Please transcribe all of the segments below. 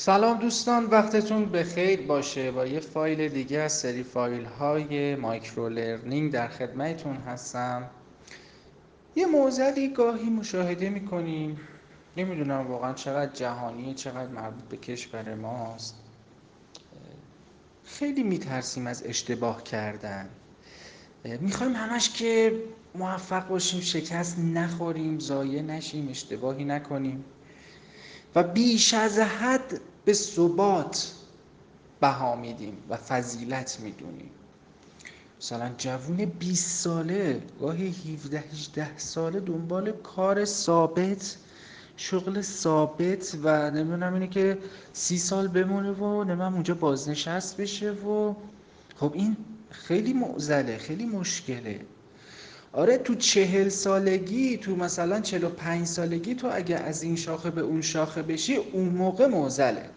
سلام دوستان وقتتون بخیر باشه. با یه فایل دیگه از سری فایل های مایکرو لرنینگ در خدمتتون هستم. یه موزلی گاهی مشاهده می‌کنیم. نمی‌دونم واقعا چقدر جهانی چقدر مربوط به کشور ماست. خیلی میترسیم از اشتباه کردن. می‌خوایم همش که موفق باشیم شکست نخوریم ضایع نشیم اشتباهی نکنیم. و بیش از حد به ثبات بها میدیم و فضیلت می‌دونیم. مثلا جوون 20 ساله گاهی 17 18 ساله دنبال کار ثابت شغل ثابت و نمی‌دونم اینه که سی سال بمونه و نمی‌دونم اونجا بازنشست بشه و خب این خیلی معزله خیلی مشکله. آره تو چهل سالگی تو مثلا چهل و پنج سالگی تو اگه از این شاخه به اون شاخه بشی اون موقع موزله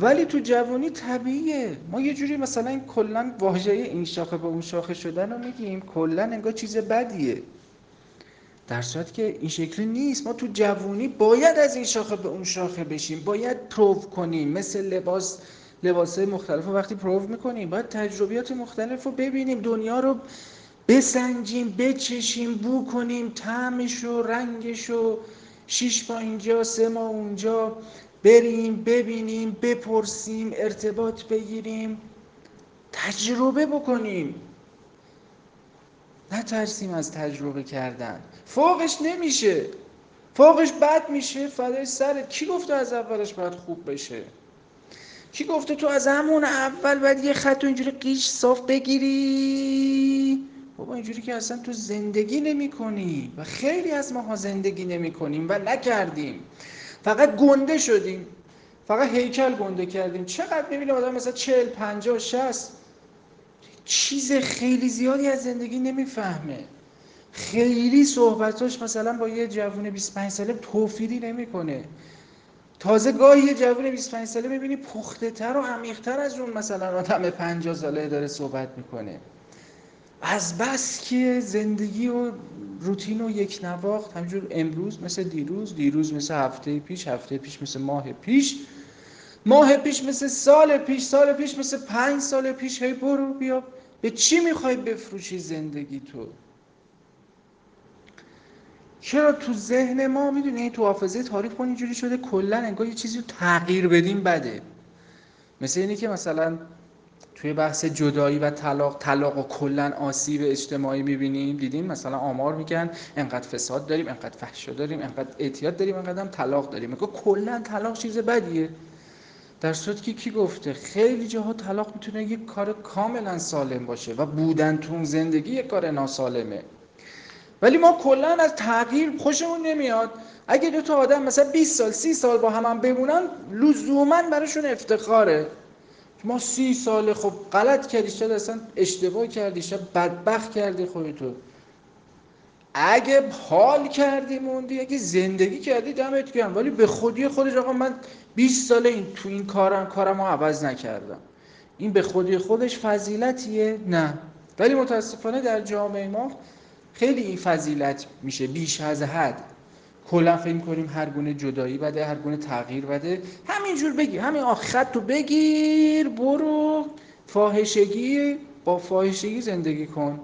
ولی تو جوانی طبیعیه. ما یه جوری مثلا کلا واژه این شاخه به اون شاخه شدن رو میگیم. کلا انگار چیز بدیه. در صورت که این شکلی نیست. ما تو جوانی باید از این شاخه به اون شاخه بشیم. باید پروو کنیم. مثل لباس لباس مختلف رو وقتی پروو می‌کنیم باید تجربیات مختلف رو ببینیم. دنیا رو بسنجیم بچشیم بو کنیم طعمش و رنگش و شیش با اینجا سه ما اونجا بریم ببینیم بپرسیم ارتباط بگیریم تجربه بکنیم. نترسیم از تجربه کردن. فوقش نمیشه. فوقش بد میشه. فدای سرت. کی گفته از اولش باید خوب بشه؟ کی گفته تو از همون اول باید یه خط اینجوری قیش صاف بگیری؟ بابا اینجوری که اصلا تو زندگی نمی کنی و خیلی از ماها زندگی نمی کنیم و نکردیم. فقط گنده شدیم. فقط هیکل گنده کردیم. چقدر می‌بینیم آدم مثلا چل پنجاه شست چیز خیلی زیادی از زندگی نمی‌فهمه. خیلی صحبتاش مثلا با یه جوون 25 ساله توفیری نمی‌کنه. تازه گاهی یه جوون 25 ساله می‌بینی پخته تر و عمیقتر از اون مثلا آدم 50 ساله داره صحبت می‌کنه. از بس که زندگی و روتین و یک نواخت همجور امروز مثل دیروز دیروز مثل هفته پیش هفته پیش مثل ماه پیش ماه پیش مثل سال پیش سال پیش مثل پنج سال پیش هی برو بیا. به چی می‌خوای بفروشی زندگی تو؟ چرا تو ذهن ما می‌دونی؟ تو حافظه تاریخ اینجوری شده کلا انگار یه چیزی تغییر بدیم بده. مثل اینی که مثلا توی بحث جدایی و طلاق طلاق و کلا آسیب اجتماعی می‌بینیم. دیدیم مثلا آمار میگن انقدر فساد داریم انقدر فحشا داریم انقدر اعتیاد داریم انقدر هم طلاق داریم. میگه کلا طلاق چیز بدیه؟ در صورتی که کی گفته؟ خیلی جاها طلاق می‌تونه یک کار کاملا سالم باشه و بودن تو زندگی یک کار ناسالمه. ولی ما کلا از تغییر خوشمون نمیاد. اگه دو تا آدم مثلا 20 سال 30 سال با هم, هم بمونن لزوما براشون افتخاره. ما سی ساله خب غلط کردی شاید اصلا اشتباه کردی شاید بدبخت کردی خودتو. اگه حال کردی موندی اگه زندگی کردی دمت گرم. ولی به خودی خودش آقا من 20 ساله این تو این کارم کارم رو عوض نکردم. این به خودی خودش فضیلتیه؟ نه. ولی متاسفانه در جامعه ما خیلی این فضیلت میشه بیش از حد. کلا فکر کنیم هر گونه جدایی بده هر گونه تغییر بده. همینجور بگیر. همین آخرت تو بگیر برو. فاحشگی با فاحشگی زندگی کن.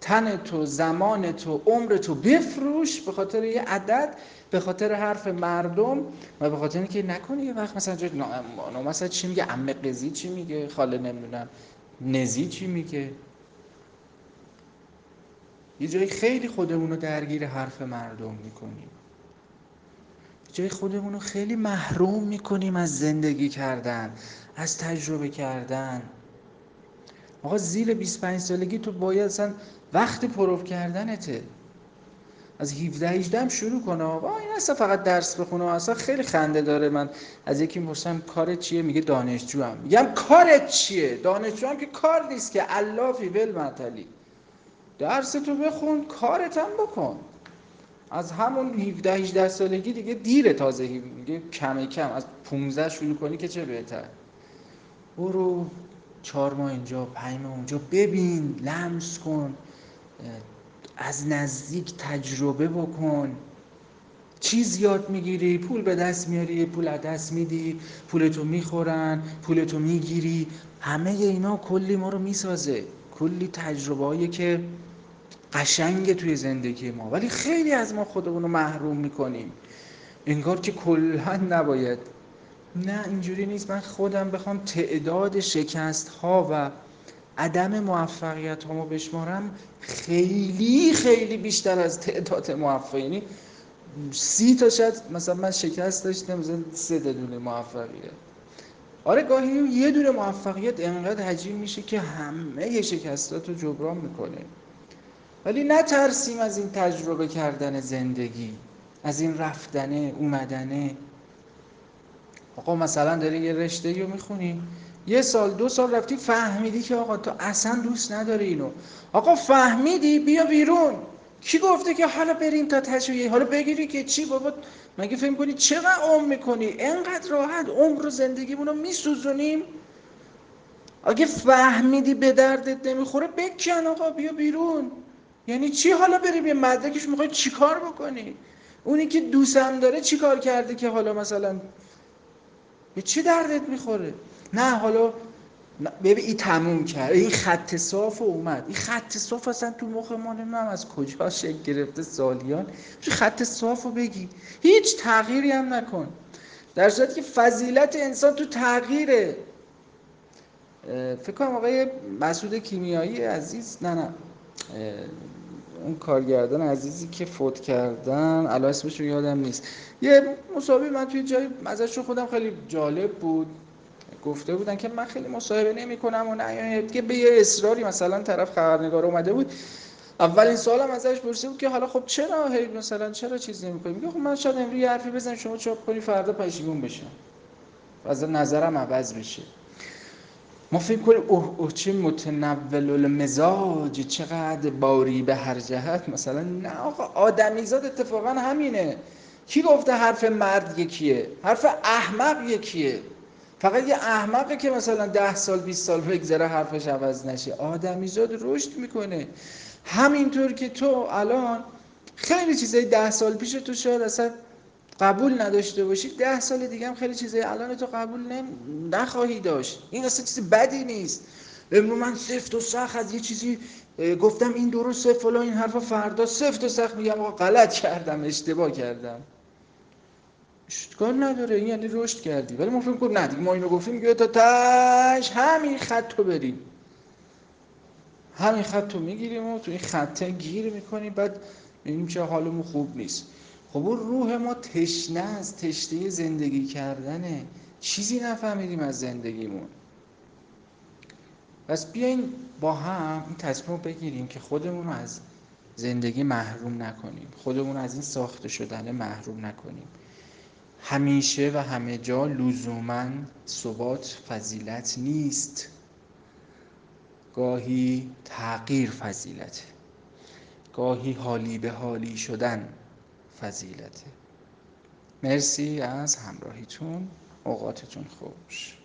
تن تو زمان تو عمر تو بفروش به خاطر یه عدد به خاطر حرف مردم و به خاطر اینکه نکنی یه وقت مثلا جای مثلا چی میگه؟ عمه قضی چی میگه؟ خاله نمی‌دونم. نزی چی میگه؟ یه جایی خیلی خودمون رو درگیر حرف مردم می‌کنیم. جای خودمون رو خیلی محروم می‌کنیم از زندگی کردن از تجربه کردن. آقا زیر 25 سالگی تو باید اصلا وقت پروف کردنته. از 17 18 هم شروع کنه آقا این اصلا فقط درس بخونه اصلا خیلی خنده داره. من از یکی می‌پرسم کارت چیه؟ میگه دانشجو هم میگم کارت چیه؟ دانشجو هم که کار نیست که. علافی ول معطلی درس تو بخون کارت هم بکن. از همون 17 18 سالگی دیگه دیره تازه میگه کم کم. از 15 شروع کنی که چه بهتر؟ برو چهار ماه اینجا پنج ماه اونجا ببین لمس کن از نزدیک تجربه بکن. چیز یاد می‌گیری پول به دست میاری پول از دست میدی پولتو می‌خورن پولتو می‌گیری. همه اینا کلی ما رو می‌سازه. کلی تجربه که قشنگ توی زندگی ما ولی خیلی از ما خودمون رو محروم می‌کنیم. انگار که کلا نباید. نه اینجوری نیست. من خودم بخوام تعداد شکست ها و عدم موفقیت هامو بشمارم خیلی خیلی بیشتر از تعداد موفق. یعنی سی تا شاید مثلا من شکست داشتم مثلا سه دونه موفقیت. آره گاهی یه دونه موفقیت انقدر عجیب میشه که همه شکستات رو جبران می‌کنه ولی نترسیم از این تجربه کردن زندگی از این رفتنه اومدنه آقا مثلا داری یه رشته رو می‌خونی یه سال دو سال رفتی فهمیدی که آقا تو اصلا دوست نداری اینو. آقا فهمیدی بیا بیرون. کی گفته که حالا بریم تا تشویه حالا بگیری که چی بابا؟ مگه فکر کنی چقدر عمر می‌کنی؟ انقدر راحت عمر و زندگیمون رو میسوزونیم؟ اگه فهمیدی به دردت نمی‌خوره بکن آقا بیا بیرون. یعنی چی حالا بریم یه مدرکش می‌خوای چیکار بکنی؟ اونی که دوستم داره چیکار کرده که حالا مثلا به چی دردت می‌خوره؟ نه حالا ببین این تموم کرد. این خط صاف اومد. این خط صاف اصلا تو مخ ما نمی‌دونم از کجا شکل گرفته سالیان. خط صاف رو بگی. هیچ تغییری هم نکن. در صورتی که فضیلت انسان تو تغییره. فکر کنم آقای مسعود کیمیایی عزیز نه نه. اون کارگردان عزیزی که فوت کردن الان اسمش رو یادم نیست. یه مصاحبه من توی جای ازش رو خودم خیلی جالب بود. گفته بودن که من خیلی مصاحبه نمی کنم و نه که به یه اصراری مثلا طرف خبرنگار اومده بود. اولین سوالم ازش پرسیده بود که حالا خب چرا هی مثلا چرا چیز نمی‌کنی میگه خب من شاید امروز حرفی بزنم شما چاپ کنی فردا پشیمون بشم. از نظرم عوض بشه. ما فکر کنیم اوه اوه چه متنول المزاج چقدر باری به هر جهت. مثلا نه آقا آدمیزاد اتفاقا همینه. کی گفته حرف مرد یکیه؟ حرف احمق یکیه. فقط یه احمقه که مثلا ده سال 20 سال بگذره حرفش عوض نشه. آدمیزاد رشد می‌کنه. همینطور که تو الان خیلی چیزای ده سال پیش تو شاید اصلا قبول نداشته باشی ده سال دیگه هم خیلی چیزای الان تو قبول. نخواهی داشت. این اصلا چیز بدی نیست. امروز من سفت و سخت از یه چیزی گفتم این درسته فلان این حرفا فردا سفت و سخت میگم آقا غلط کردم اشتباه کردم. اشتکار نداره این یعنی رشد کردی. ولی ما فکر نه دیگه ما اینو گفتیم میگه تا تش همین خط رو بریم. همین خط رو می‌گیریم و تو این خطه گیر می‌کنیم بعد می‌بینیم که حالمون خوب نیست. خب اون روح ما تشنه از تشنه زندگی کردنه. چیزی نفهمیدیم از زندگیمون. پس بیاین با هم این تصمیم بگیریم که خودمون رو از زندگی محروم نکنیم. خودمون از این ساخته شدن محروم نکنیم. همیشه و همه جا لزوما ثبات فضیلت نیست. گاهی تغییر فضیلته. گاهی حالی به حالی شدن. فضیلته. مرسی از همراهیتون. اوقاتتون خوش.